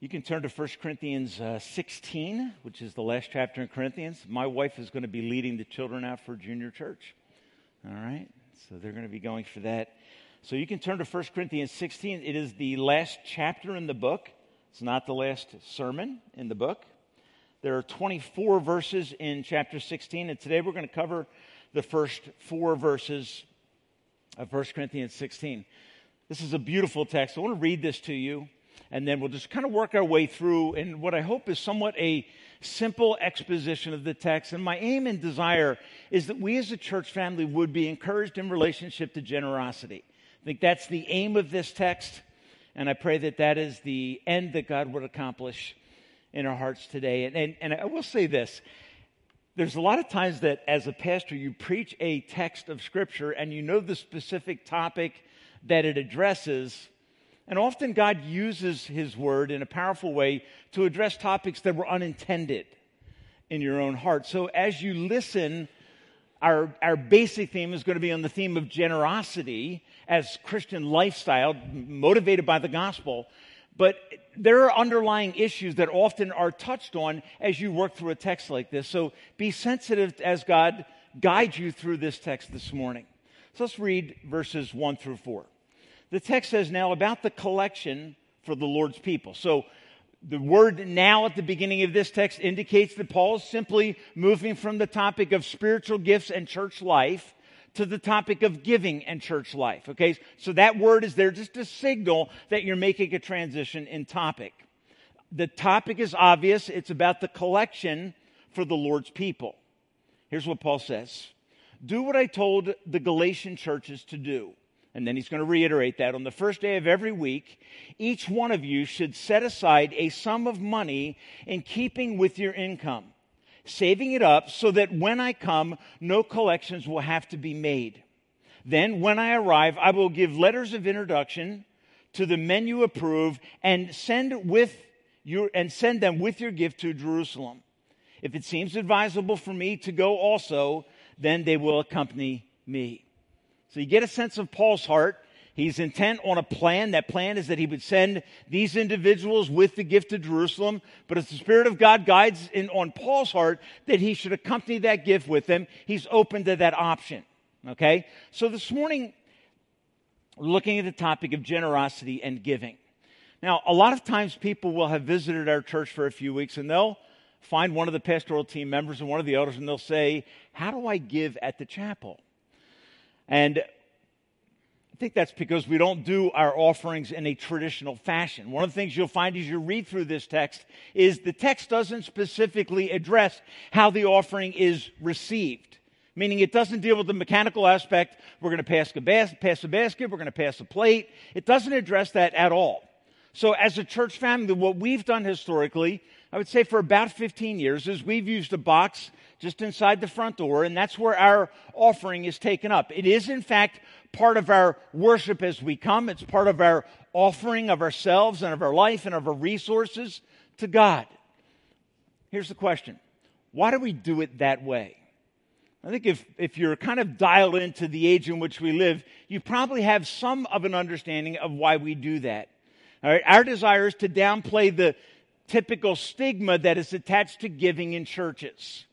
You can turn to 1 Corinthians uh, 16, which is the last chapter in Corinthians. My wife is going to be leading the children out for junior church. All right? So they're going to be going for that. So you can turn to 1 Corinthians 16. It is the last chapter in the book, it's not the last sermon in the book. There are 24 verses in chapter 16, and today we're going to cover the first four verses of 1 Corinthians 16. This is a beautiful text. I want to read this to you, and then we'll just kind of work our way through in what I hope is somewhat a simple exposition of the text. And my aim and desire is that we as a church family would be encouraged in relationship to generosity. I think that's the aim of this text, and I pray that that is the end that God would accomplish in our hearts today. And, and, and I will say this there's a lot of times that as a pastor, you preach a text of Scripture and you know the specific topic that it addresses. And often God uses His Word in a powerful way to address topics that were unintended in your own heart. So as you listen, our, our basic theme is going to be on the theme of generosity as Christian lifestyle, motivated by the gospel. But there are underlying issues that often are touched on as you work through a text like this. So be sensitive as God guides you through this text this morning. So let's read verses 1 through 4. The text says now about the collection for the Lord's people. So the word now at the beginning of this text indicates that Paul is simply moving from the topic of spiritual gifts and church life to the topic of giving and church life. Okay, so that word is there just to signal that you're making a transition in topic. The topic is obvious, it's about the collection for the Lord's people. Here's what Paul says Do what I told the Galatian churches to do. And then he's going to reiterate that on the first day of every week, each one of you should set aside a sum of money in keeping with your income saving it up so that when I come, no collections will have to be made. Then, when I arrive, I will give letters of introduction to the men you approve and send with your and send them with your gift to Jerusalem. If it seems advisable for me to go also, then they will accompany me. So you get a sense of Paul's heart He's intent on a plan. That plan is that he would send these individuals with the gift to Jerusalem. But as the Spirit of God guides in, on Paul's heart that he should accompany that gift with them, he's open to that option. Okay? So this morning, we're looking at the topic of generosity and giving. Now, a lot of times people will have visited our church for a few weeks and they'll find one of the pastoral team members and one of the elders and they'll say, How do I give at the chapel? And I think that's because we don't do our offerings in a traditional fashion. One of the things you'll find as you read through this text is the text doesn't specifically address how the offering is received. Meaning it doesn't deal with the mechanical aspect. We're going to pass a, bas- pass a basket. We're going to pass a plate. It doesn't address that at all. So as a church family, what we've done historically, I would say for about 15 years, is we've used a box just inside the front door, and that's where our offering is taken up. It is, in fact, part of our worship as we come. It's part of our offering of ourselves and of our life and of our resources to God. Here's the question Why do we do it that way? I think if, if you're kind of dialed into the age in which we live, you probably have some of an understanding of why we do that. All right, our desire is to downplay the typical stigma that is attached to giving in churches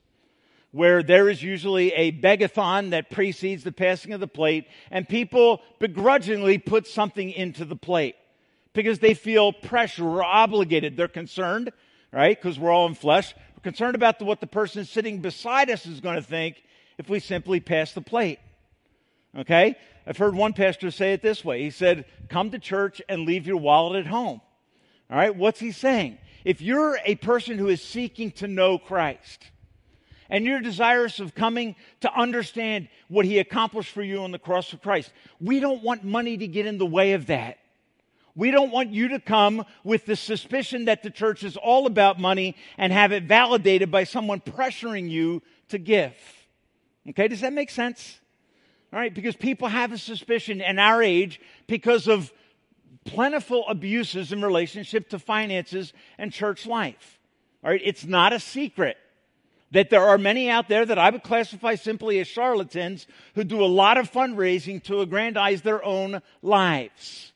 where there is usually a begathon that precedes the passing of the plate, and people begrudgingly put something into the plate because they feel pressure or obligated. They're concerned, right? Because we're all in flesh. We're concerned about the, what the person sitting beside us is going to think if we simply pass the plate. Okay? I've heard one pastor say it this way. He said, Come to church and leave your wallet at home. All right? What's he saying? If you're a person who is seeking to know Christ, and you're desirous of coming to understand what he accomplished for you on the cross of Christ. We don't want money to get in the way of that. We don't want you to come with the suspicion that the church is all about money and have it validated by someone pressuring you to give. Okay, does that make sense? All right, because people have a suspicion in our age because of plentiful abuses in relationship to finances and church life. All right, it's not a secret that there are many out there that I would classify simply as charlatans who do a lot of fundraising to aggrandize their own lives.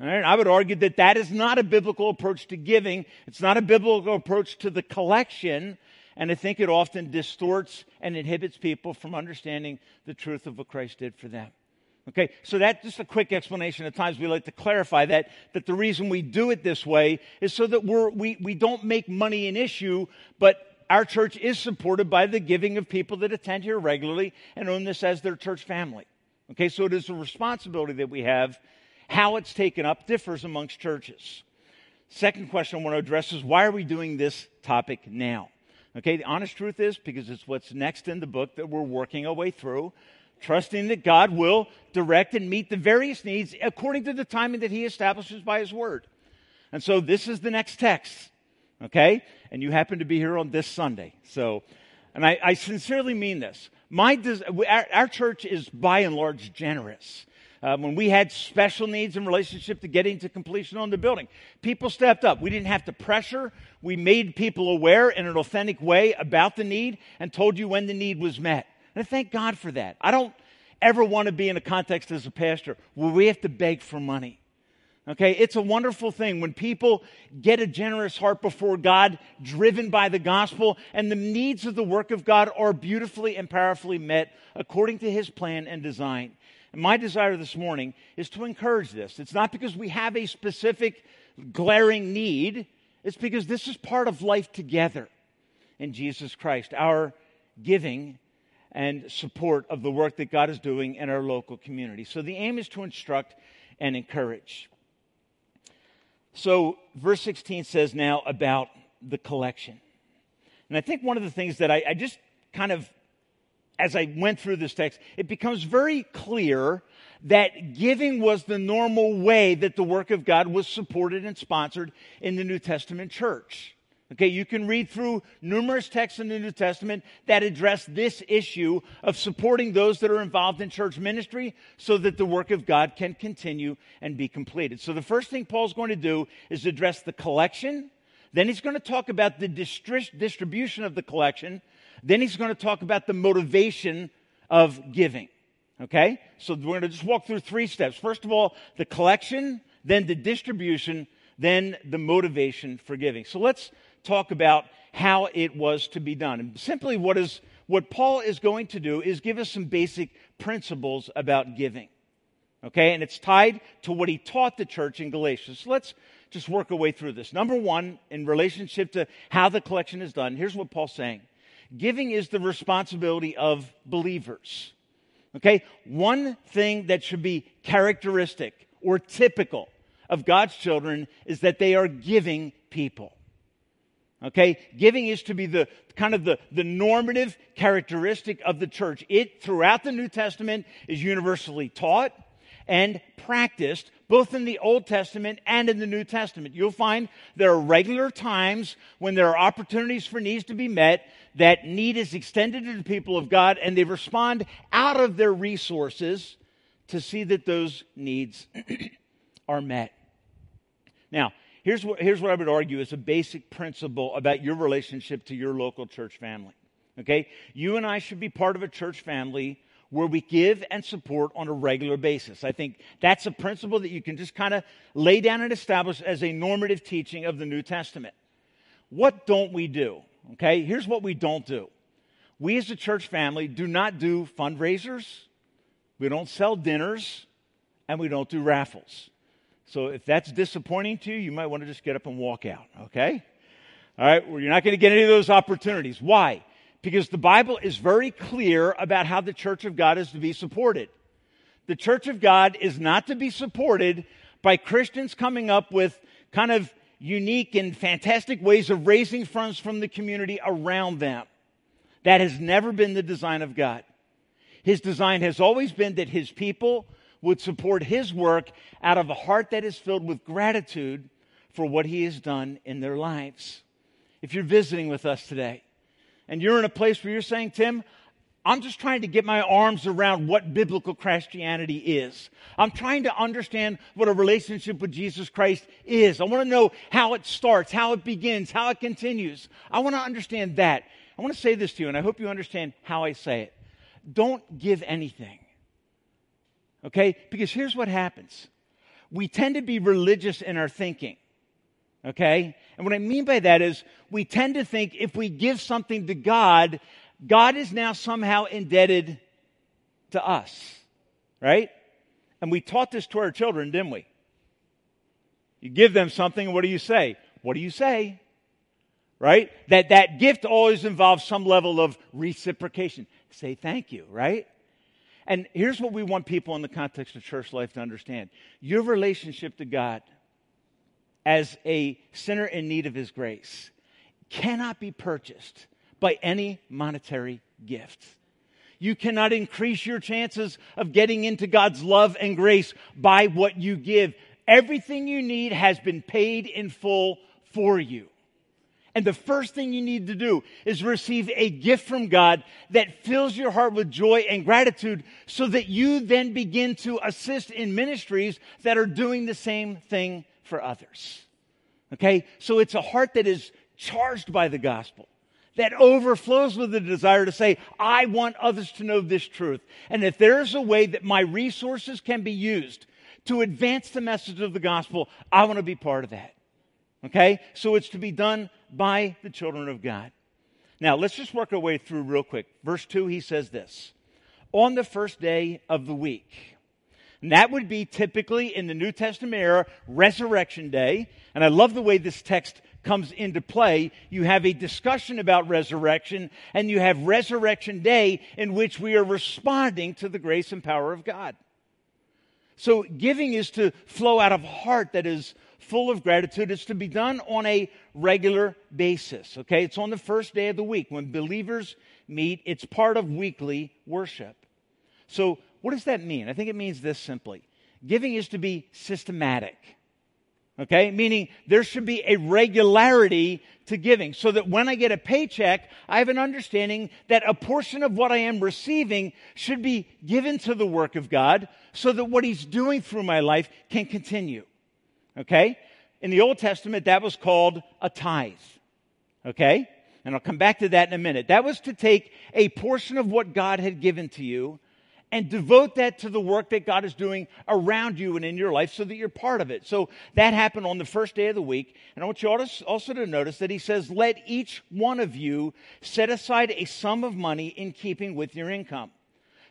Right? I would argue that that is not a biblical approach to giving. It's not a biblical approach to the collection. And I think it often distorts and inhibits people from understanding the truth of what Christ did for them. Okay, so that's just a quick explanation. At times we like to clarify that, that the reason we do it this way is so that we're, we, we don't make money an issue, but our church is supported by the giving of people that attend here regularly and own this as their church family. Okay, so it is a responsibility that we have. How it's taken up differs amongst churches. Second question I want to address is why are we doing this topic now? Okay, the honest truth is because it's what's next in the book that we're working our way through trusting that God will direct and meet the various needs according to the timing that He establishes by His Word. And so this is the next text, okay? And you happen to be here on this Sunday. So, and I, I sincerely mean this. My, our, our, church is by and large generous. Uh, when we had special needs in relationship to getting to completion on the building, people stepped up. We didn't have to pressure. We made people aware in an authentic way about the need and told you when the need was met. And I thank God for that. I don't ever want to be in a context as a pastor where we have to beg for money. Okay, it's a wonderful thing when people get a generous heart before God, driven by the gospel, and the needs of the work of God are beautifully and powerfully met according to his plan and design. And my desire this morning is to encourage this. It's not because we have a specific glaring need, it's because this is part of life together in Jesus Christ. Our giving and support of the work that God is doing in our local community. So the aim is to instruct and encourage. So, verse 16 says now about the collection. And I think one of the things that I, I just kind of, as I went through this text, it becomes very clear that giving was the normal way that the work of God was supported and sponsored in the New Testament church. Okay, you can read through numerous texts in the New Testament that address this issue of supporting those that are involved in church ministry so that the work of God can continue and be completed. So, the first thing Paul's going to do is address the collection. Then he's going to talk about the distri- distribution of the collection. Then he's going to talk about the motivation of giving. Okay? So, we're going to just walk through three steps. First of all, the collection, then the distribution, then the motivation for giving. So, let's talk about how it was to be done. And simply what is what Paul is going to do is give us some basic principles about giving. Okay, and it's tied to what he taught the church in Galatia. So let's just work our way through this. Number one, in relationship to how the collection is done, here's what Paul's saying giving is the responsibility of believers. Okay, one thing that should be characteristic or typical of God's children is that they are giving people. Okay? Giving is to be the kind of the, the normative characteristic of the church. It, throughout the New Testament, is universally taught and practiced both in the Old Testament and in the New Testament. You'll find there are regular times when there are opportunities for needs to be met, that need is extended to the people of God, and they respond out of their resources to see that those needs are met. Now, Here's what, here's what I would argue is a basic principle about your relationship to your local church family. Okay? You and I should be part of a church family where we give and support on a regular basis. I think that's a principle that you can just kind of lay down and establish as a normative teaching of the New Testament. What don't we do? Okay? Here's what we don't do. We as a church family do not do fundraisers, we don't sell dinners, and we don't do raffles. So if that's disappointing to you, you might want to just get up and walk out, okay? All right, well, you're not going to get any of those opportunities. Why? Because the Bible is very clear about how the church of God is to be supported. The church of God is not to be supported by Christians coming up with kind of unique and fantastic ways of raising funds from the community around them. That has never been the design of God. His design has always been that his people would support his work out of a heart that is filled with gratitude for what he has done in their lives. If you're visiting with us today and you're in a place where you're saying, Tim, I'm just trying to get my arms around what biblical Christianity is. I'm trying to understand what a relationship with Jesus Christ is. I want to know how it starts, how it begins, how it continues. I want to understand that. I want to say this to you, and I hope you understand how I say it. Don't give anything Okay? Because here's what happens we tend to be religious in our thinking. Okay? And what I mean by that is we tend to think if we give something to God, God is now somehow indebted to us. Right? And we taught this to our children, didn't we? You give them something, what do you say? What do you say? Right? That that gift always involves some level of reciprocation. Say thank you, right? And here's what we want people in the context of church life to understand. Your relationship to God as a sinner in need of his grace cannot be purchased by any monetary gift. You cannot increase your chances of getting into God's love and grace by what you give. Everything you need has been paid in full for you. And the first thing you need to do is receive a gift from God that fills your heart with joy and gratitude so that you then begin to assist in ministries that are doing the same thing for others. Okay? So it's a heart that is charged by the gospel, that overflows with the desire to say, I want others to know this truth. And if there's a way that my resources can be used to advance the message of the gospel, I want to be part of that. Okay? So it's to be done by the children of God. Now, let's just work our way through real quick. Verse 2, he says this On the first day of the week. And that would be typically in the New Testament era, Resurrection Day. And I love the way this text comes into play. You have a discussion about resurrection, and you have Resurrection Day in which we are responding to the grace and power of God. So giving is to flow out of heart that is full of gratitude. It's to be done on a regular basis. Okay. It's on the first day of the week when believers meet. It's part of weekly worship. So what does that mean? I think it means this simply. Giving is to be systematic. Okay? Meaning there should be a regularity to giving so that when I get a paycheck, I have an understanding that a portion of what I am receiving should be given to the work of God so that what He's doing through my life can continue. Okay? In the Old Testament, that was called a tithe. Okay? And I'll come back to that in a minute. That was to take a portion of what God had given to you and devote that to the work that God is doing around you and in your life so that you're part of it. So that happened on the first day of the week. And I want you also to notice that he says, let each one of you set aside a sum of money in keeping with your income.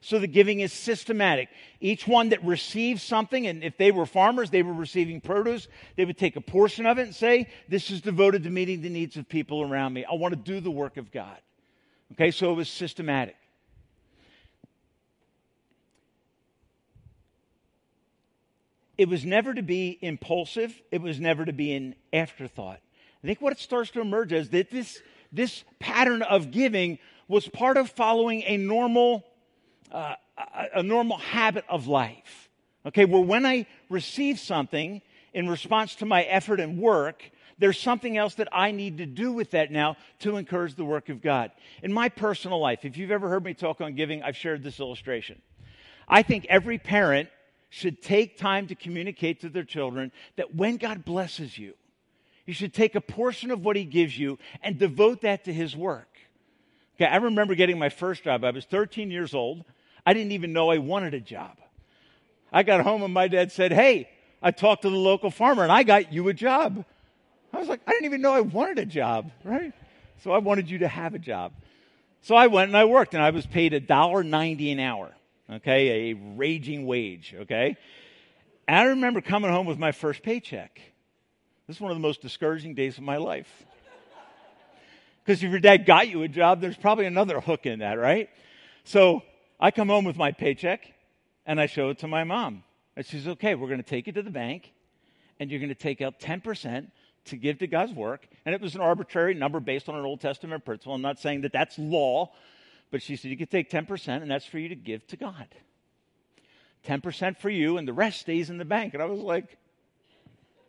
So the giving is systematic. Each one that receives something, and if they were farmers, they were receiving produce, they would take a portion of it and say, This is devoted to meeting the needs of people around me. I want to do the work of God. Okay, so it was systematic. it was never to be impulsive, it was never to be an afterthought. I think what it starts to emerge is that this, this pattern of giving was part of following a normal, uh, a, normal habit of life. Okay, where when I receive something in response to my effort and work, there's something else that I need to do with that now to encourage the work of God. In my personal life, if you've ever heard me talk on giving, I've shared this illustration. I think every parent should take time to communicate to their children that when God blesses you, you should take a portion of what He gives you and devote that to His work. Okay, I remember getting my first job. I was 13 years old. I didn't even know I wanted a job. I got home and my dad said, Hey, I talked to the local farmer and I got you a job. I was like, I didn't even know I wanted a job, right? So I wanted you to have a job. So I went and I worked and I was paid $1.90 an hour okay, a raging wage, okay? And I remember coming home with my first paycheck. This is one of the most discouraging days of my life. Because if your dad got you a job, there's probably another hook in that, right? So I come home with my paycheck and I show it to my mom. And she says, okay, we're going to take it to the bank and you're going to take out 10% to give to God's work. And it was an arbitrary number based on an Old Testament principle. I'm not saying that that's law, but she said, You can take 10%, and that's for you to give to God. 10% for you, and the rest stays in the bank. And I was like,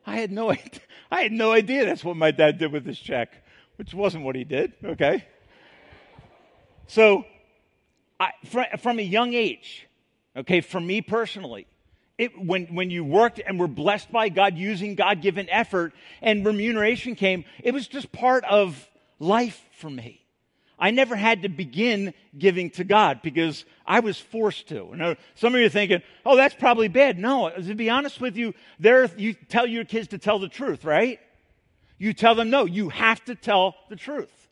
I had no idea. I had no idea that's what my dad did with his check, which wasn't what he did, okay? So, I, from a young age, okay, for me personally, it, when, when you worked and were blessed by God using God given effort and remuneration came, it was just part of life for me. I never had to begin giving to God because I was forced to. Now, some of you are thinking, oh, that's probably bad. No, to be honest with you, there you tell your kids to tell the truth, right? You tell them, no, you have to tell the truth,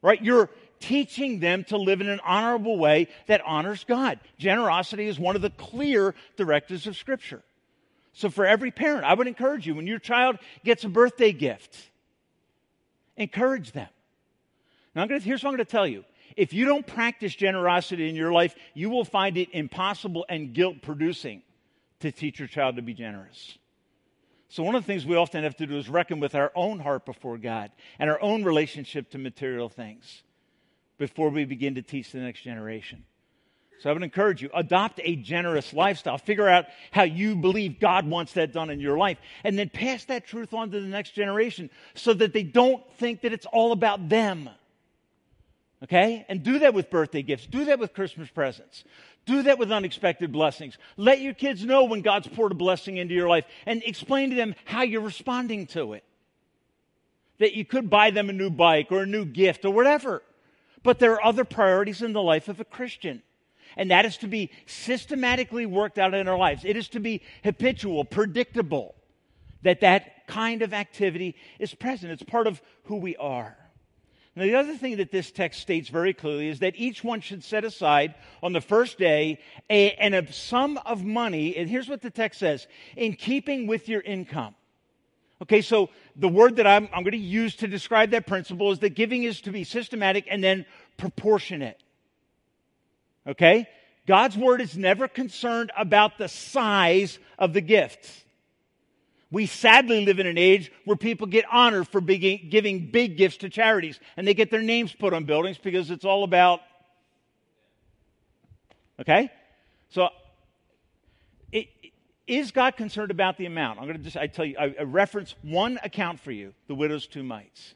right? You're teaching them to live in an honorable way that honors God. Generosity is one of the clear directives of Scripture. So, for every parent, I would encourage you when your child gets a birthday gift, encourage them. Now, gonna, here's what I'm going to tell you. If you don't practice generosity in your life, you will find it impossible and guilt producing to teach your child to be generous. So, one of the things we often have to do is reckon with our own heart before God and our own relationship to material things before we begin to teach the next generation. So, I would encourage you adopt a generous lifestyle. Figure out how you believe God wants that done in your life, and then pass that truth on to the next generation so that they don't think that it's all about them. Okay? And do that with birthday gifts. Do that with Christmas presents. Do that with unexpected blessings. Let your kids know when God's poured a blessing into your life and explain to them how you're responding to it. That you could buy them a new bike or a new gift or whatever. But there are other priorities in the life of a Christian. And that is to be systematically worked out in our lives. It is to be habitual, predictable, that that kind of activity is present. It's part of who we are. Now, the other thing that this text states very clearly is that each one should set aside on the first day a, a sum of money, and here's what the text says in keeping with your income. Okay, so the word that I'm, I'm going to use to describe that principle is that giving is to be systematic and then proportionate. Okay? God's word is never concerned about the size of the gifts. We sadly live in an age where people get honored for big, giving big gifts to charities, and they get their names put on buildings because it's all about. Okay? So, it, is God concerned about the amount? I'm going to just, I tell you, I, I reference one account for you the widow's two mites.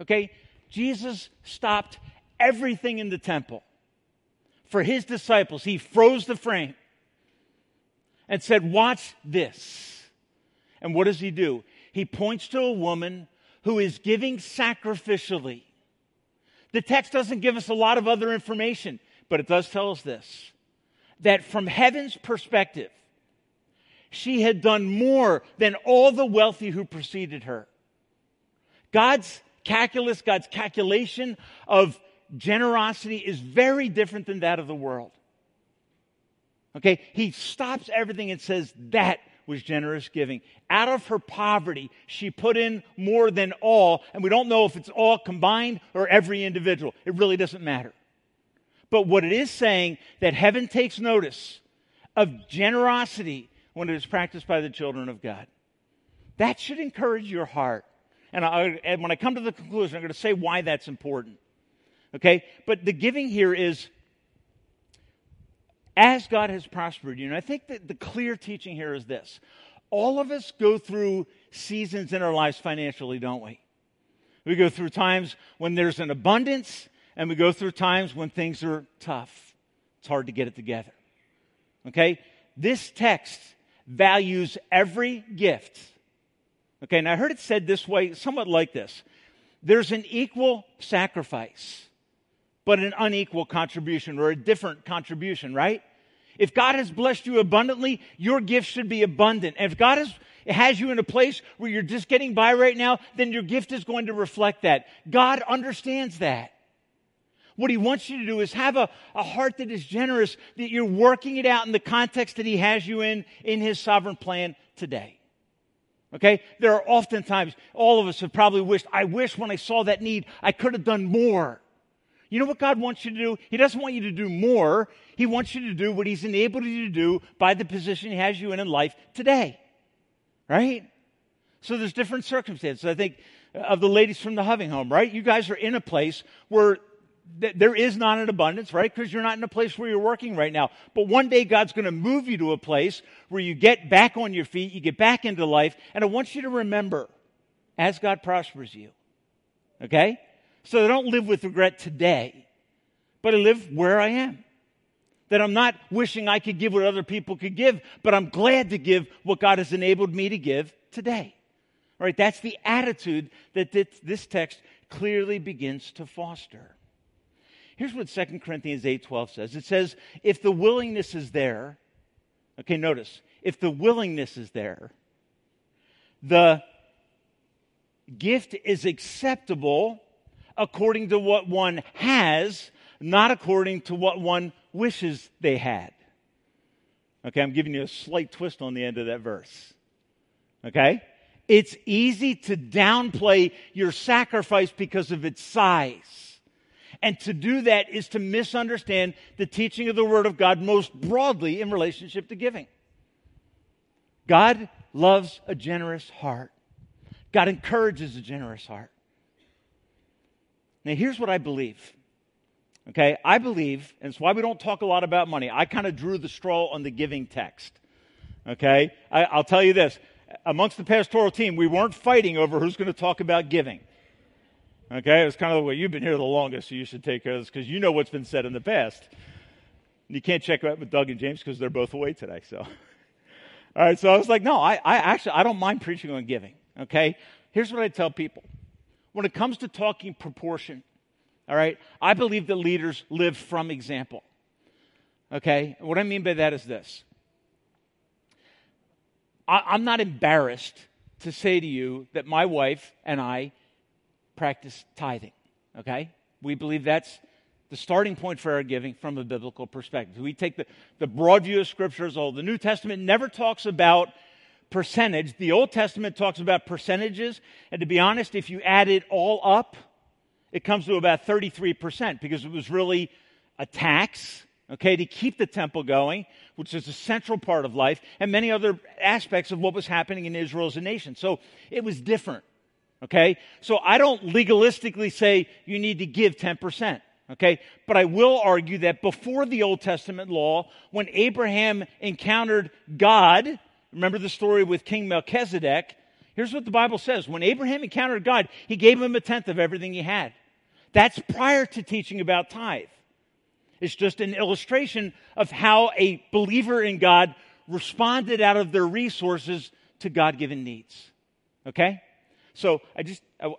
Okay? Jesus stopped everything in the temple for his disciples. He froze the frame and said, Watch this. And what does he do? He points to a woman who is giving sacrificially. The text doesn't give us a lot of other information, but it does tell us this that from heaven's perspective, she had done more than all the wealthy who preceded her. God's calculus, God's calculation of generosity is very different than that of the world. Okay, he stops everything and says, That was generous giving. Out of her poverty, she put in more than all, and we don't know if it's all combined or every individual. It really doesn't matter. But what it is saying that heaven takes notice of generosity when it is practiced by the children of God. That should encourage your heart. And, I, and when I come to the conclusion, I'm going to say why that's important. Okay? But the giving here is as God has prospered you. And I think that the clear teaching here is this all of us go through seasons in our lives financially, don't we? We go through times when there's an abundance, and we go through times when things are tough. It's hard to get it together. Okay? This text values every gift. Okay, and I heard it said this way, somewhat like this there's an equal sacrifice but an unequal contribution or a different contribution, right? If God has blessed you abundantly, your gift should be abundant. And if God has, has you in a place where you're just getting by right now, then your gift is going to reflect that. God understands that. What he wants you to do is have a, a heart that is generous, that you're working it out in the context that he has you in, in his sovereign plan today. Okay? There are oftentimes, all of us have probably wished, I wish when I saw that need, I could have done more. You know what God wants you to do? He doesn't want you to do more. He wants you to do what He's enabled you to do by the position He has you in in life today. Right? So there's different circumstances. I think of the ladies from the Hoving Home, right? You guys are in a place where th- there is not an abundance, right? Because you're not in a place where you're working right now. But one day God's going to move you to a place where you get back on your feet, you get back into life, and I want you to remember as God prospers you. Okay? So I don't live with regret today, but I live where I am. That I'm not wishing I could give what other people could give, but I'm glad to give what God has enabled me to give today. All right, that's the attitude that this text clearly begins to foster. Here's what 2 Corinthians 8:12 says. It says, "If the willingness is there, okay, notice, if the willingness is there, the gift is acceptable according to what one has, not according to what one wishes they had." Okay, I'm giving you a slight twist on the end of that verse. Okay? It's easy to downplay your sacrifice because of its size. And to do that is to misunderstand the teaching of the Word of God most broadly in relationship to giving. God loves a generous heart. God encourages a generous heart. Now, here's what I believe. Okay, I believe, and it's why we don't talk a lot about money. I kind of drew the straw on the giving text. Okay, I, will tell you this amongst the pastoral team, we weren't fighting over who's going to talk about giving. Okay, it's kind of the way you've been here the longest, so you should take care of this because you know what's been said in the past. You can't check out with Doug and James because they're both away today. So, all right. So I was like, no, I, I actually I don't mind preaching on giving. Okay. Here's what I tell people: when it comes to talking proportion, all right, I believe that leaders live from example. Okay. What I mean by that is this: I, am not embarrassed to say to you that my wife and I practice tithing, okay? We believe that's the starting point for our giving from a biblical perspective. We take the, the broad view of Scripture as a whole. The New Testament never talks about percentage. The Old Testament talks about percentages. And to be honest, if you add it all up, it comes to about 33% because it was really a tax okay, to keep the temple going, which is a central part of life, and many other aspects of what was happening in Israel as a nation. So it was different, okay? So I don't legalistically say you need to give 10%. Okay, but I will argue that before the Old Testament law, when Abraham encountered God, remember the story with King Melchizedek? Here's what the Bible says When Abraham encountered God, he gave him a tenth of everything he had. That's prior to teaching about tithe. It's just an illustration of how a believer in God responded out of their resources to God given needs. Okay? So I just, I,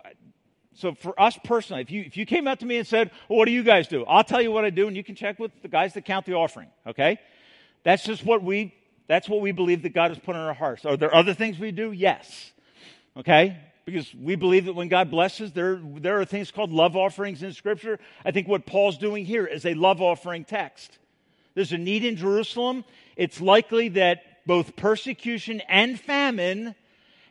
so for us personally, if you, if you came up to me and said, well, what do you guys do? I'll tell you what I do, and you can check with the guys that count the offering. Okay? That's just what we, that's what we believe that God has put in our hearts. Are there other things we do? Yes. Okay? because we believe that when God blesses, there, there are things called love offerings in Scripture. I think what Paul's doing here is a love offering text. There's a need in Jerusalem. It's likely that both persecution and famine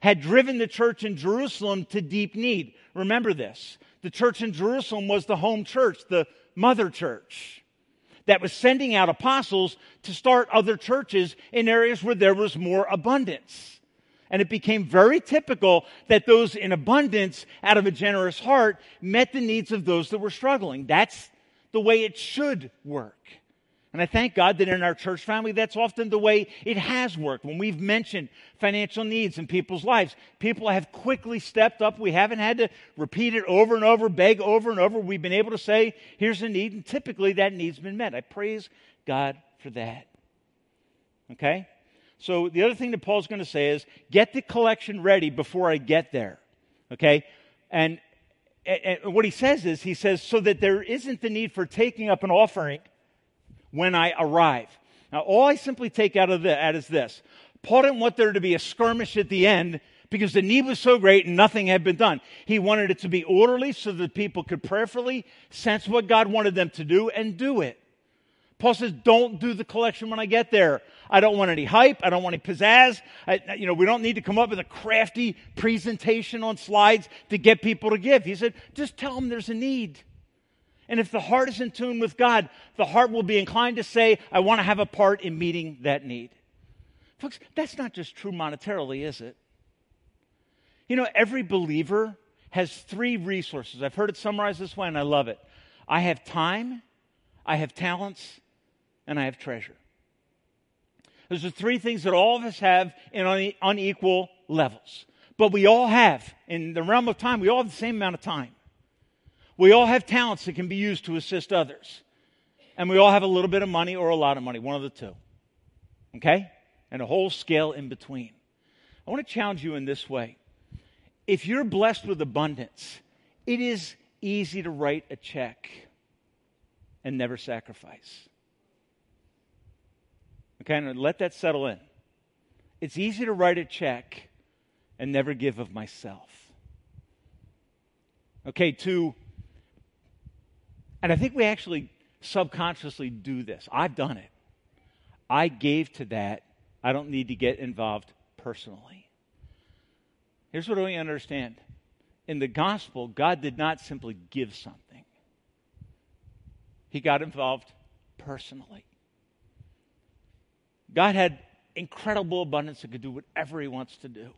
had driven the church in Jerusalem to deep need. Remember this the church in Jerusalem was the home church, the mother church that was sending out apostles to start other churches in areas where there was more abundance. And it became very typical that those in abundance, out of a generous heart, met the needs of those that were struggling. That's the way it should work. And I thank God that in our church family, that's often the way it has worked. When we've mentioned financial needs in people's lives, people have quickly stepped up. We haven't had to repeat it over and over, beg over and over. We've been able to say, here's a need, and typically that need's been met. I praise God for that. Okay? So the other thing that Paul's going to say is get the collection ready before I get there. Okay? And, and, what he says is, he says, so that there isn't the need for taking up an offering when I arrive. Now, all I simply take out of that is this Paul didn't want there to be a skirmish at the end because the need was so great and nothing had been done. He wanted it to be orderly so that people could prayerfully sense what God wanted them to do and do it. Paul says, don't do the collection when I get there. I don't want any hype. I don't want any pizzazz. I, you know, we don't need to come up with a crafty presentation on slides to get people to give. He said, just tell them there's a need. And if the heart is in tune with God, the heart will be inclined to say, I want to have a part in meeting that need. Folks, that's not just true monetarily, is it? You know, every believer has three resources. I've heard it summarized this way, and I love it. I have time, I have talents, and I have treasure. Those are three things that all of us have in unequal levels. But we all have, in the realm of time, we all have the same amount of time. We all have talents that can be used to assist others. And we all have a little bit of money or a lot of money, one of the two. Okay? And a whole scale in between. I want to challenge you in this way. if you're blessed with abundance, it is easy to write a check and never sacrifice. Okay, and let that settle in. It's easy to write a check and never give of myself. Okay, to, and I think we actually subconsciously do this. I've done it. I gave to that. I don't need to get involved personally. Here's what we understand in the gospel, God did not simply give something, He got involved personally. God had incredible abundance and could do whatever He wants to do.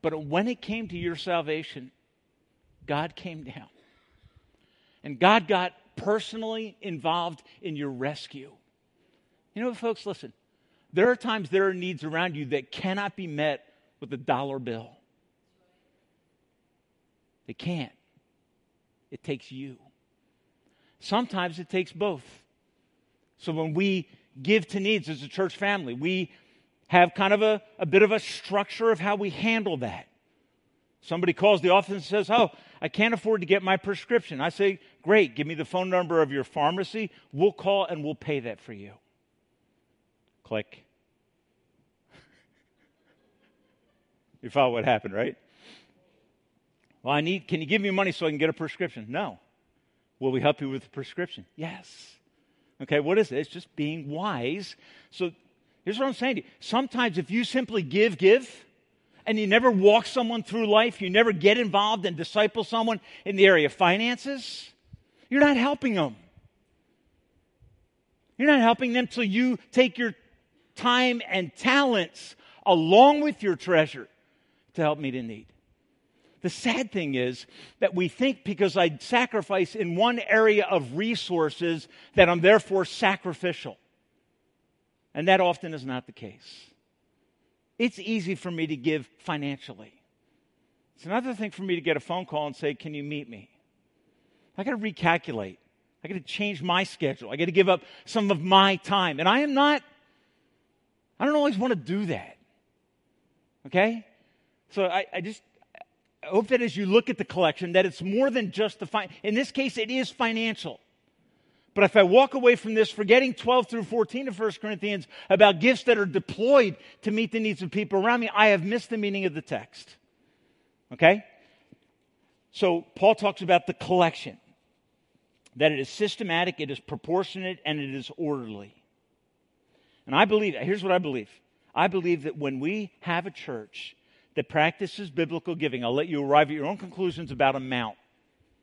But when it came to your salvation, God came down. And God got personally involved in your rescue. You know, folks, listen. There are times there are needs around you that cannot be met with a dollar bill. They can't. It takes you. Sometimes it takes both. So when we give to needs as a church family, we have kind of a, a bit of a structure of how we handle that. Somebody calls the office and says, Oh, I can't afford to get my prescription. I say, Great, give me the phone number of your pharmacy. We'll call and we'll pay that for you. Click. you follow what happened, right? Well, I need, can you give me money so I can get a prescription? No. Will we help you with the prescription? Yes. Okay, what is it? It's just being wise. So here's what I'm saying to you. Sometimes if you simply give, give, and you never walk someone through life, you never get involved and disciple someone in the area of finances, you're not helping them. You're not helping them till you take your time and talents along with your treasure to help meet a need. The sad thing is that we think because I sacrifice in one area of resources that I'm therefore sacrificial. And that often is not the case. It's easy for me to give financially. It's another thing for me to get a phone call and say, Can you meet me? I got to recalculate. I got to change my schedule. I got to give up some of my time. And I am not, I don't always want to do that. Okay? So I, I just, I hope that as you look at the collection, that it's more than just the fin- in this case, it is financial. But if I walk away from this forgetting 12 through 14 of 1 Corinthians about gifts that are deployed to meet the needs of people around me, I have missed the meaning of the text. Okay? So Paul talks about the collection that it is systematic, it is proportionate, and it is orderly. And I believe, here's what I believe I believe that when we have a church that practices biblical giving. I'll let you arrive at your own conclusions about amount,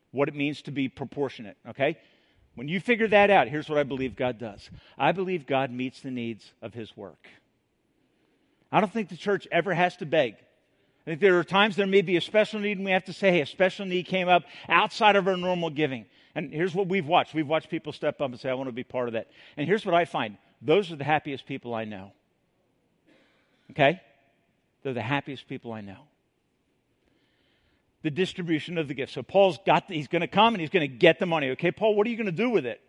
what it means to be proportionate, okay? When you figure that out, here's what I believe God does I believe God meets the needs of His work. I don't think the church ever has to beg. I think there are times there may be a special need, and we have to say, hey, a special need came up outside of our normal giving. And here's what we've watched we've watched people step up and say, I want to be part of that. And here's what I find those are the happiest people I know. Okay? They're the happiest people I know. The distribution of the gift. So Paul's got, he's going to come and he's going to get the money. Okay, Paul, what are you going to do with it?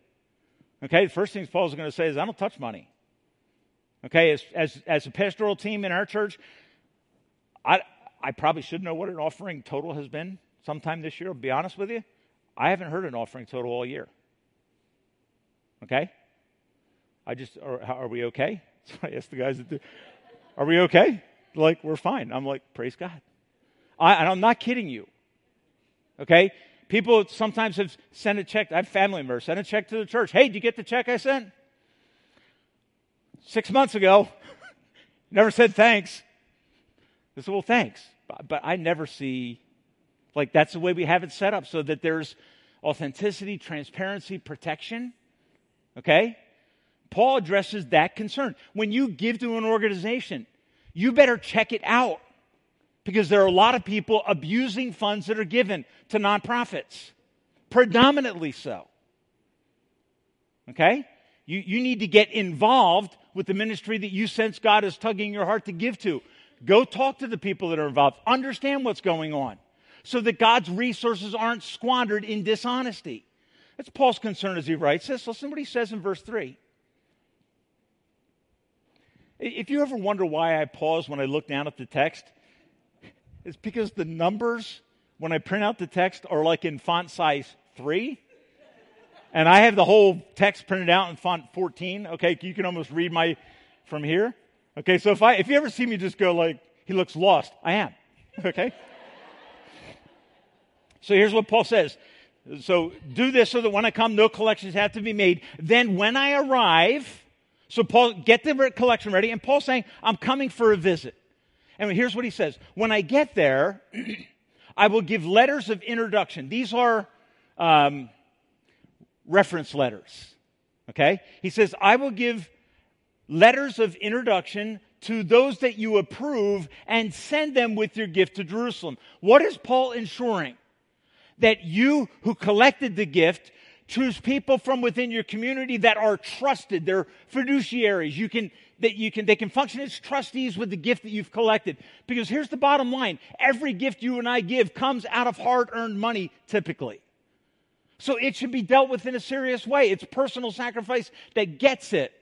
Okay, the first thing Paul's going to say is, I don't touch money. Okay, as, as, as a pastoral team in our church, I, I probably should know what an offering total has been sometime this year. I'll be honest with you. I haven't heard an offering total all year. Okay? I just, are, are we okay? So I asked the guys, are we okay? like, we're fine. I'm like, praise God. I, and I'm not kidding you. Okay? People sometimes have sent a check. I have family members sent a check to the church. Hey, did you get the check I sent? Six months ago. never said thanks. I said, well, thanks. But, but I never see, like, that's the way we have it set up so that there's authenticity, transparency, protection. Okay? Paul addresses that concern. When you give to an organization, you better check it out because there are a lot of people abusing funds that are given to nonprofits, predominantly so. Okay? You, you need to get involved with the ministry that you sense God is tugging your heart to give to. Go talk to the people that are involved, understand what's going on so that God's resources aren't squandered in dishonesty. That's Paul's concern as he writes this. Listen to what he says in verse 3. If you ever wonder why I pause when I look down at the text, is because the numbers, when I print out the text, are like in font size 3. And I have the whole text printed out in font 14. Okay, you can almost read my from here. Okay, so if I if you ever see me just go like he looks lost, I am. Okay? so here's what Paul says. So do this so that when I come, no collections have to be made. Then when I arrive, so Paul, get the collection ready. And Paul's saying, I'm coming for a visit. And here's what he says. When I get there, I will give letters of introduction. These are um, reference letters. Okay? He says, I will give letters of introduction to those that you approve and send them with your gift to Jerusalem. What is Paul ensuring? That you who collected the gift choose people from within your community that are trusted. They're fiduciaries. You can, that you can, they can function as trustees with the gift that you've collected. Because here's the bottom line. Every gift you and I give comes out of hard earned money typically. So it should be dealt with in a serious way. It's personal sacrifice that gets it.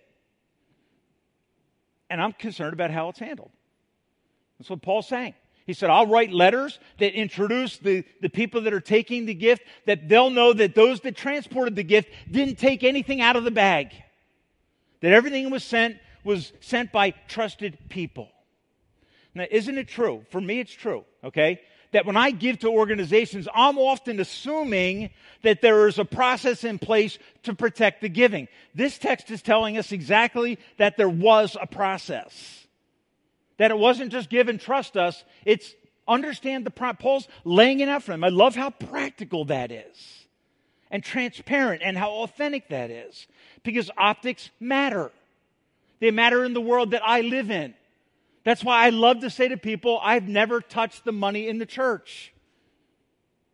And I'm concerned about how it's handled. That's what Paul's saying. He said, I'll write letters that introduce the, the people that are taking the gift, that they'll know that those that transported the gift didn't take anything out of the bag. That everything was sent was sent by trusted people. Now, isn't it true? For me, it's true, okay? That when I give to organizations, I'm often assuming that there is a process in place to protect the giving. This text is telling us exactly that there was a process. That it wasn't just give and trust us, it's understand the Paul's laying it out for them. I love how practical that is and transparent and how authentic that is because optics matter. They matter in the world that I live in. That's why I love to say to people, I've never touched the money in the church.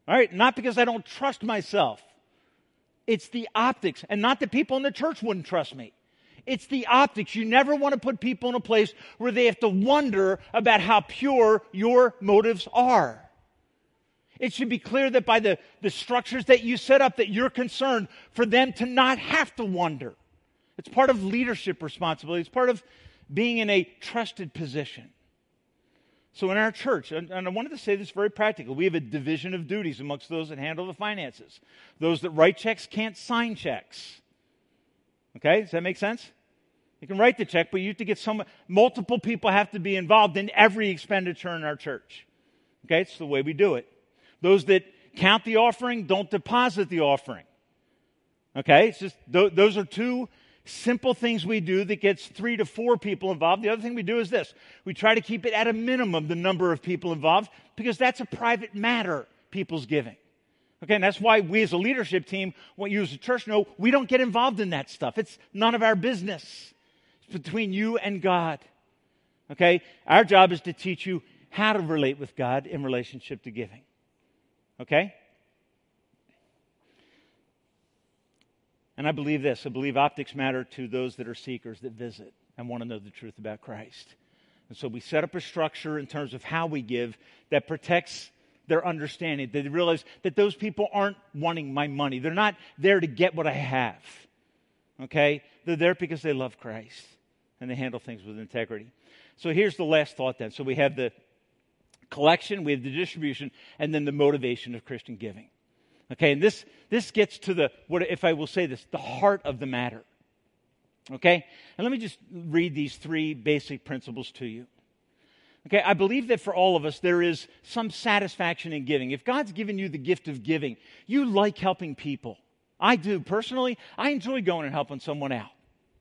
All right, not because I don't trust myself. It's the optics, and not that people in the church wouldn't trust me. It's the optics. You never want to put people in a place where they have to wonder about how pure your motives are. It should be clear that by the, the structures that you set up that you're concerned for them to not have to wonder. It's part of leadership responsibility. It's part of being in a trusted position. So in our church, and, I wanted to say this very practical, we have a division of duties amongst those that handle the finances. Those that write checks can't sign checks. Okay, does that make sense? You can write the check, but you have to get some, multiple people have to be involved in every expenditure in our church. Okay, it's the way we do it. Those that count the offering don't deposit the offering. Okay, it's just, th- those are two simple things we do that gets three to four people involved. The other thing we do is this we try to keep it at a minimum, the number of people involved, because that's a private matter, people's giving. Okay, and that's why we as a leadership team, what you as a church know, we don't get involved in that stuff. It's none of our business It's between you and God. Okay? Our job is to teach you how to relate with God in relationship to giving. Okay? And I believe this I believe optics matter to those that are seekers that visit and want to know the truth about Christ. And so we set up a structure in terms of how we give that protects their understanding. They realize that those people aren't wanting my money, they're not there to get what I have. Okay? They're there because they love Christ and they handle things with integrity. So here's the last thought then. So we have the collection, we have the distribution, and then the motivation of Christian giving. Okay, and this this gets to the what if I will say this, the heart of the matter. Okay? And let me just read these three basic principles to you. Okay, I believe that for all of us there is some satisfaction in giving. If God's given you the gift of giving, you like helping people. I do personally. I enjoy going and helping someone out.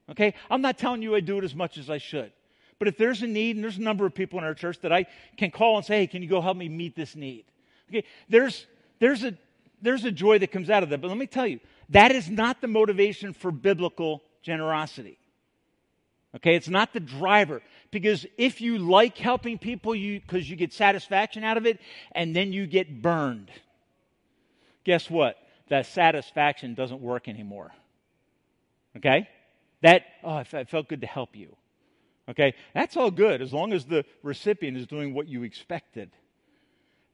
Okay? I'm not telling you I do it as much as I should. But if there's a need, and there's a number of people in our church that I can call and say, hey, can you go help me meet this need? Okay, there's, there's, a, there's a joy that comes out of that. But let me tell you, that is not the motivation for biblical generosity. Okay, it's not the driver. Because if you like helping people you because you get satisfaction out of it, and then you get burned, guess what? That satisfaction doesn't work anymore. Okay? That, oh, it felt good to help you. Okay? That's all good as long as the recipient is doing what you expected.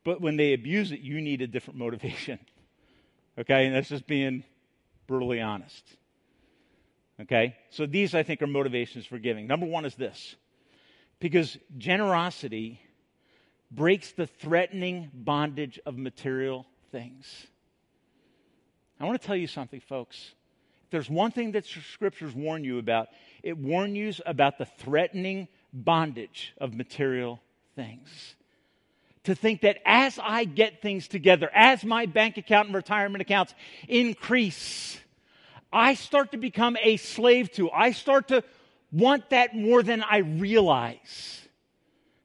But when they abuse it, you need a different motivation. Okay? And that's just being brutally honest. Okay? So these, I think, are motivations for giving. Number one is this because generosity breaks the threatening bondage of material things. I want to tell you something, folks. If there's one thing that scriptures warn you about, it warns you about the threatening bondage of material things. To think that as I get things together, as my bank account and retirement accounts increase, I start to become a slave to. I start to want that more than I realize.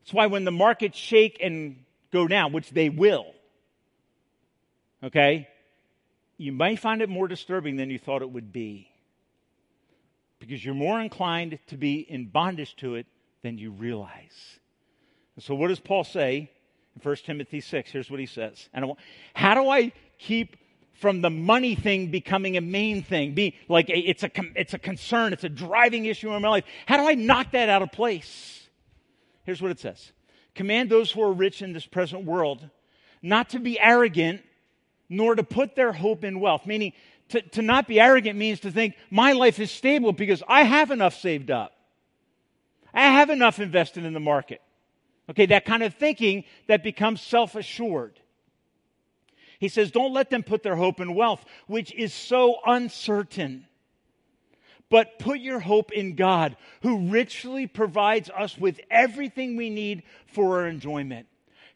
That's why when the markets shake and go down, which they will, okay, you may find it more disturbing than you thought it would be. Because you're more inclined to be in bondage to it than you realize. And so, what does Paul say 1 Timothy 6? Here's what he says. And how do I keep from the money thing becoming a main thing, be like it's a it's a concern, it's a driving issue in my life. How do I knock that out of place? Here's what it says: Command those who are rich in this present world not to be arrogant, nor to put their hope in wealth. Meaning, to, to not be arrogant means to think my life is stable because I have enough saved up. I have enough invested in the market. Okay, that kind of thinking that becomes self assured. He says, Don't let them put their hope in wealth, which is so uncertain. But put your hope in God, who richly provides us with everything we need for our enjoyment.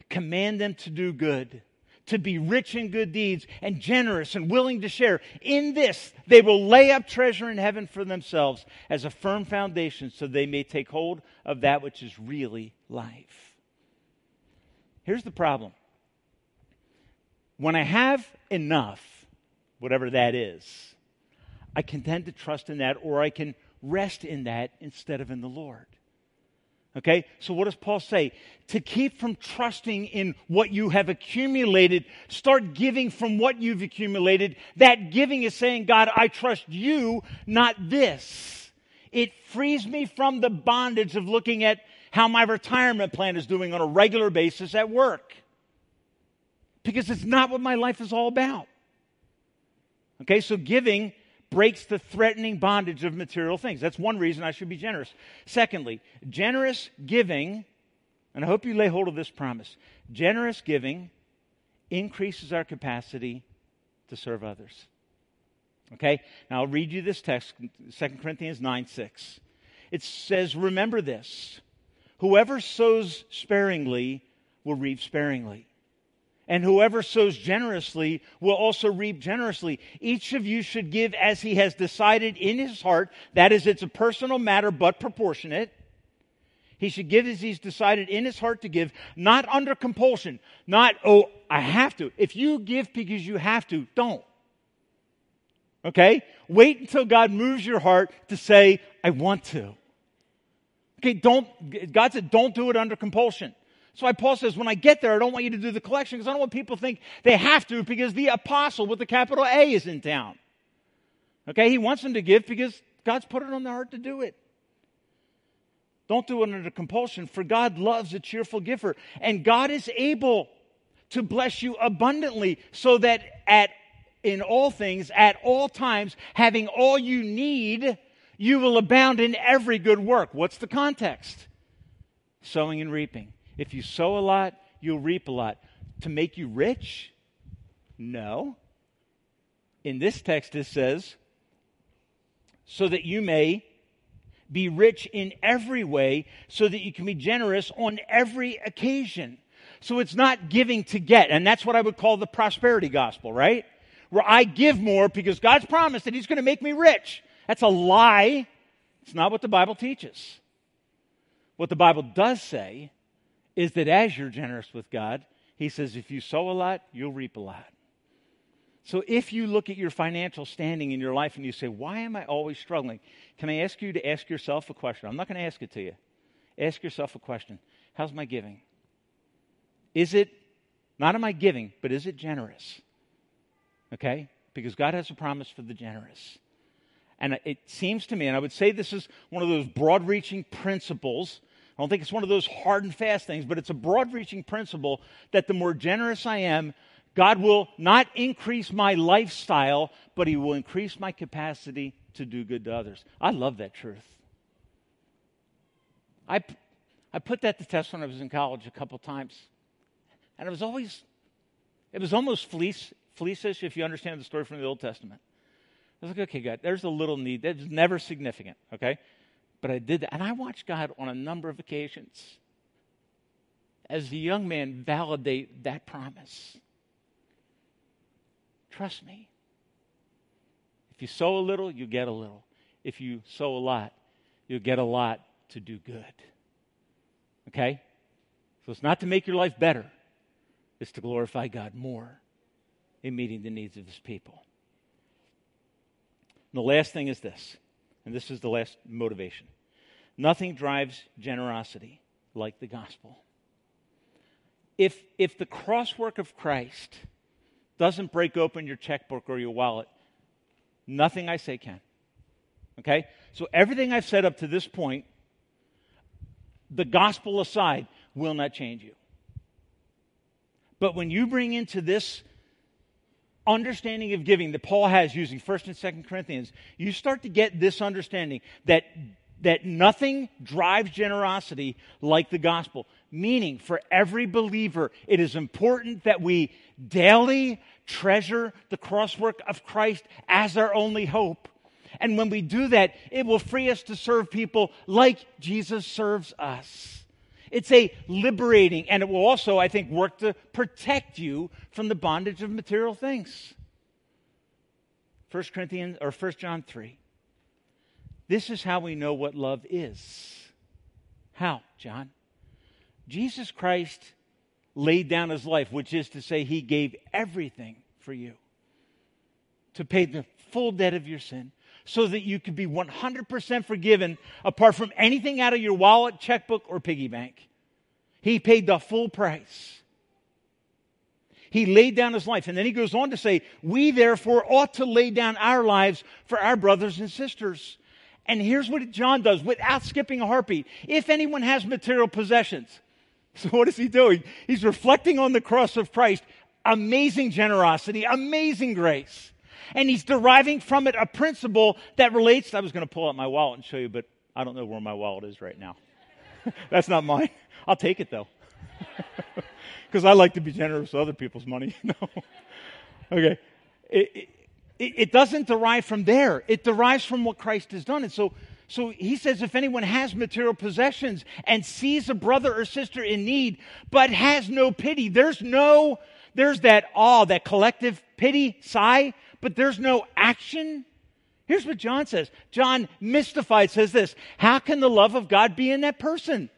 Command them to do good, to be rich in good deeds, and generous and willing to share. In this, they will lay up treasure in heaven for themselves as a firm foundation so they may take hold of that which is really life. Here's the problem when I have enough, whatever that is, I can tend to trust in that or I can rest in that instead of in the Lord. Okay? So what does Paul say? To keep from trusting in what you have accumulated, start giving from what you've accumulated. That giving is saying, God, I trust you, not this. It frees me from the bondage of looking at how my retirement plan is doing on a regular basis at work because it's not what my life is all about. Okay, so giving breaks the threatening bondage of material things. That's one reason I should be generous. Secondly, generous giving, and I hope you lay hold of this promise generous giving increases our capacity to serve others. Okay, now I'll read you this text 2 Corinthians 9 6. It says, Remember this whoever sows sparingly will reap sparingly and whoever sows generously will also reap generously. Each of you should give as he has decided in his heart. That is, it's a personal matter, but proportionate. He should give as he's decided in his heart to give, not under compulsion. Not, oh, I have to. If you give because you have to, don't. Okay? Wait until God moves your heart to say, I want to. Okay, don't, God said, don't do it under compulsion. That's why Paul says, when I get there, I don't want you to do the collection because I don't want people to think they have to because the apostle with the capital A is in town. Okay, he wants them to give because God's put it on their heart to do it. Don't do it under compulsion, for God loves a cheerful giver. And God is able to bless you abundantly so that at in all things, at all times, having all you need, you will abound in every good work. What's the context? Sowing and reaping. If you sow a lot, you'll reap a lot. To make you rich? No. In this text, it says, so that you may be rich in every way, so that you can be generous on every occasion. So it's not giving to get. And that's what I would call the prosperity gospel, right? Where I give more because God's promised that He's going to make me rich. That's a lie. It's not what the Bible teaches. What the Bible does say is that as you're generous with God, He says, if you sow a lot, you'll reap a lot. So if you look at your financial standing in your life and you say, why am I always struggling? Can I ask you to ask yourself a question? I'm not going to ask it to you. Ask yourself a question How's my giving? Is it, not am I giving, but is it generous? Okay? Because God has a promise for the generous. And it seems to me, and I would say this is one of those broad reaching principles I don't think it's one of those hard and fast things, but it's a broad reaching principle that the more generous I am, God will not increase my lifestyle, but He will increase my capacity to do good to others. I love that truth. I, I put that to test when I was in college a couple times. And it was always, it was almost fleece, fleecish if you understand the story from the Old Testament. I was like, okay, God, there's a little need. That's never significant, okay? But I did that. And I watched God on a number of occasions as a young man validate that promise. Trust me. If you sow a little, you get a little. If you sow a lot, you'll get a lot to do good. Okay? So it's not to make your life better, it's to glorify God more in meeting the needs of his people. And the last thing is this, and this is the last motivation nothing drives generosity like the gospel. If, if the crosswork of Christ doesn't break open your checkbook or your wallet, nothing I say can. Okay? So everything I've said up to this point, the gospel aside, will not change you. But when you bring into this understanding of giving that Paul has using 1st and 2nd Corinthians, you start to get this understanding that that nothing drives generosity like the gospel. Meaning, for every believer, it is important that we daily treasure the crosswork of Christ as our only hope. And when we do that, it will free us to serve people like Jesus serves us. It's a liberating, and it will also, I think, work to protect you from the bondage of material things. 1 Corinthians or 1 John 3. This is how we know what love is. How, John? Jesus Christ laid down his life, which is to say, he gave everything for you to pay the full debt of your sin so that you could be 100% forgiven apart from anything out of your wallet, checkbook, or piggy bank. He paid the full price. He laid down his life. And then he goes on to say, We therefore ought to lay down our lives for our brothers and sisters. And here's what John does without skipping a heartbeat. If anyone has material possessions, so what is he doing? He's reflecting on the cross of Christ. Amazing generosity, amazing grace and he's deriving from it a principle that relates. I was going to pull out my wallet and show you, but I don't know where my wallet is right now. That's not mine. I'll take it though. Because I like to be generous with other people's money. no. Okay. It, it, it doesn't derive from there, it derives from what Christ has done. And so, so he says if anyone has material possessions and sees a brother or sister in need, but has no pity, there's no, there's that awe, that collective pity, sigh, but there's no action. Here's what John says. John, mystified, says this How can the love of God be in that person?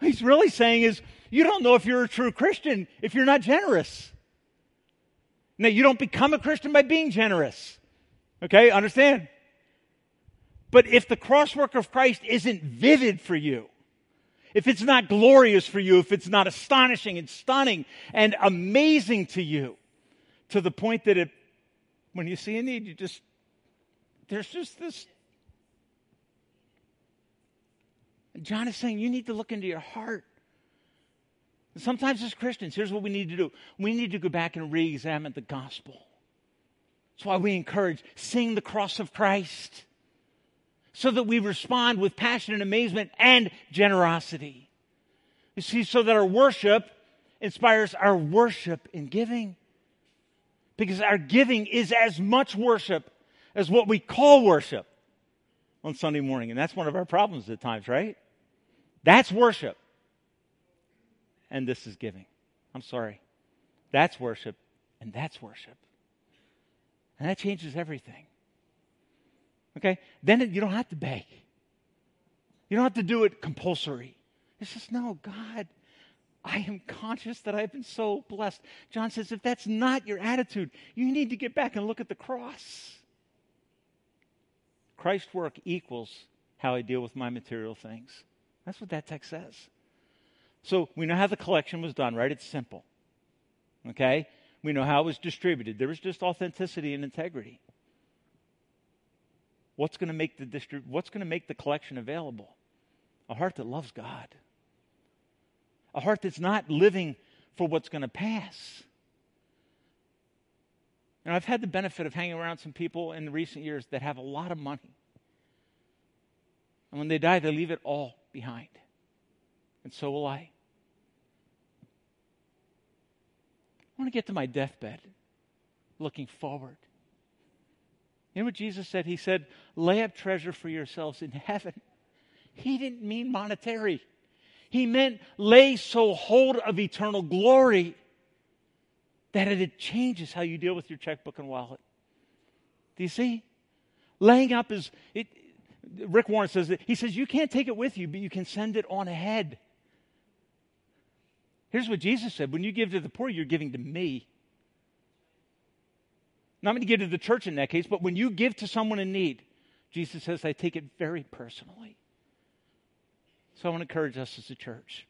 he's really saying is, you don't know if you're a true Christian if you're not generous. Now, you don't become a Christian by being generous. Okay, understand? But if the crosswork of Christ isn't vivid for you, if it's not glorious for you, if it's not astonishing and stunning and amazing to you, to the point that it when you see a need, you just, there's just this. John is saying you need to look into your heart. sometimes as Christians, here's what we need to do we need to go back and re examine the gospel. That's why we encourage seeing the cross of Christ so that we respond with passion and amazement and generosity. You see, so that our worship inspires our worship in giving because our giving is as much worship as what we call worship on Sunday morning. And that's one of our problems at times, right? That's worship. And this is giving. I'm sorry. That's worship, and that's worship. And that changes everything. Okay? Then you don't have to beg. You don't have to do it compulsory. It's just, no, God, I am conscious that I've been so blessed. John says, if that's not your attitude, you need to get back and look at the cross. Christ's work equals how I deal with my material things. That's what that text says. So we know how the collection was done, right? It's simple. Okay? We know how it was distributed. There was just authenticity and integrity. What's going to make the distrib- what's going to make the collection available? A heart that loves God a heart that's not living for what's going to pass. And I've had the benefit of hanging around some people in recent years that have a lot of money. And when they die, they leave it all behind. And so will I. I want to get to my deathbed looking forward. You know what Jesus said? He said, lay up treasure for yourselves in heaven. He didn't mean monetary. He meant lay so hold of eternal glory that it changes how you deal with your checkbook and wallet. Do you see? Laying up is, it, Rick Warren says that, he says, you can't take it with you, but you can send it on ahead. Here's what Jesus said when you give to the poor, you're giving to me. Not going to give to the church in that case, but when you give to someone in need, Jesus says, I take it very personally. So I want to encourage us as a church.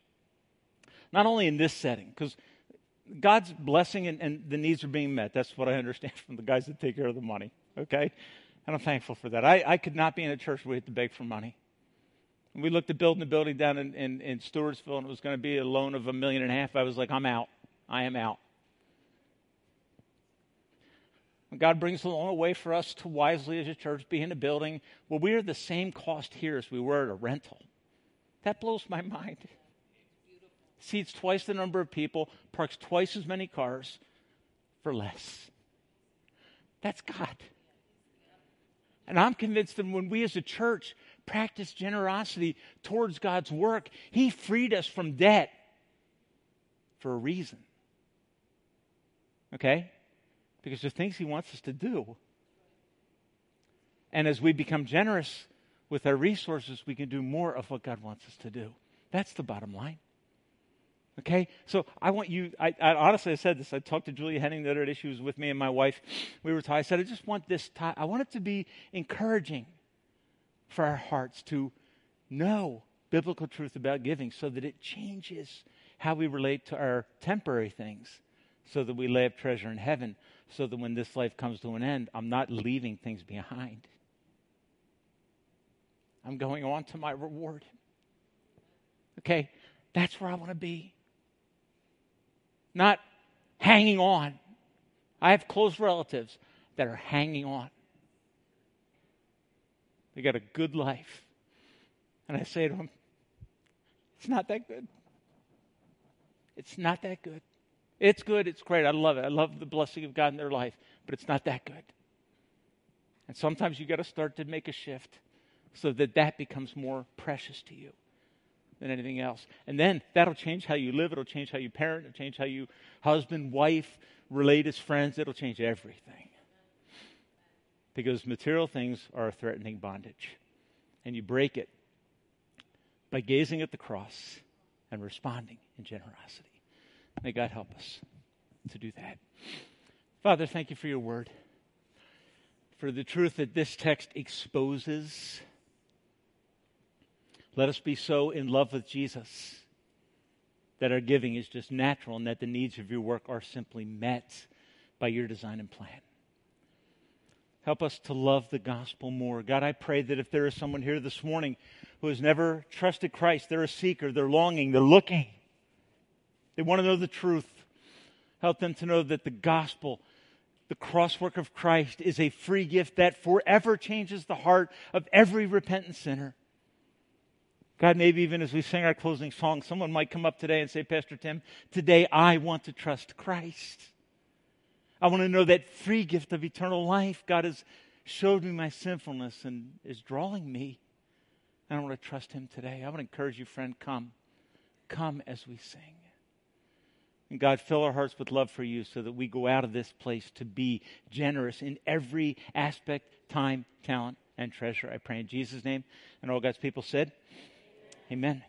Not only in this setting, because God's blessing and, and, the needs are being met. That's what I understand from the guys that take care of the money. Okay? And I'm thankful for that. I, I could not be in a church where we had to beg for money. We looked at building a building down in, in, in Stewartsville and it was going to be a loan of a million and a half, I was like, I'm out. I am out. God brings along a way for us to wisely as a church be in a building where we are the same cost here as we were at a rental. That blows my mind. Seats twice the number of people, parks twice as many cars for less. That's God. And I'm convinced that when we as a church practice generosity towards God's work, He freed us from debt for a reason. Okay? Because there's things He wants us to do. And as we become generous with our resources, we can do more of what God wants us to do. That's the bottom line. Okay, so I want you. I, I, honestly, I said this. I talked to Julia Henning the other day. She was with me and my wife. We were. talking. I said, I just want this. I want it to be encouraging for our hearts to know biblical truth about giving, so that it changes how we relate to our temporary things, so that we lay up treasure in heaven, so that when this life comes to an end, I'm not leaving things behind. I'm going on to my reward. Okay, that's where I want to be not hanging on. I have close relatives that are hanging on. They got a good life. And I say to them, it's not that good. It's not that good. It's good. It's great. I love it. I love the blessing of God in their life, but it's not that good. And sometimes you got to start to make a shift so that that becomes more precious to you than anything else. And then that'll change how you live, it'll change how you parent, it'll change how you husband, wife, relate as friends, it'll change everything. Because material things are a threatening bondage. And you break it by gazing at the cross and responding in generosity. May God help us to do that. Father, thank you for your word, for the truth that this text exposes let us be so in love with Jesus that our giving is just natural and that the needs of your work are simply met by your design and plan. Help us to love the gospel more. God, I pray that if there is someone here this morning who has never trusted Christ, they're a seeker, they're longing, they're looking, they want to know the truth. Help them to know that the gospel, the crosswork of Christ, is a free gift that forever changes the heart of every repentant sinner. God, maybe even as we sing our closing song, someone might come up today and say, Pastor Tim, today I want to trust Christ. I want to know that free gift of eternal life. God has showed me my sinfulness and is drawing me. And I want to trust Him today. I want to encourage you, friend, come. Come as we sing. And God, fill our hearts with love for you so that we go out of this place to be generous in every aspect, time, talent, and treasure. I pray in Jesus' name. And all God's people said, Amen.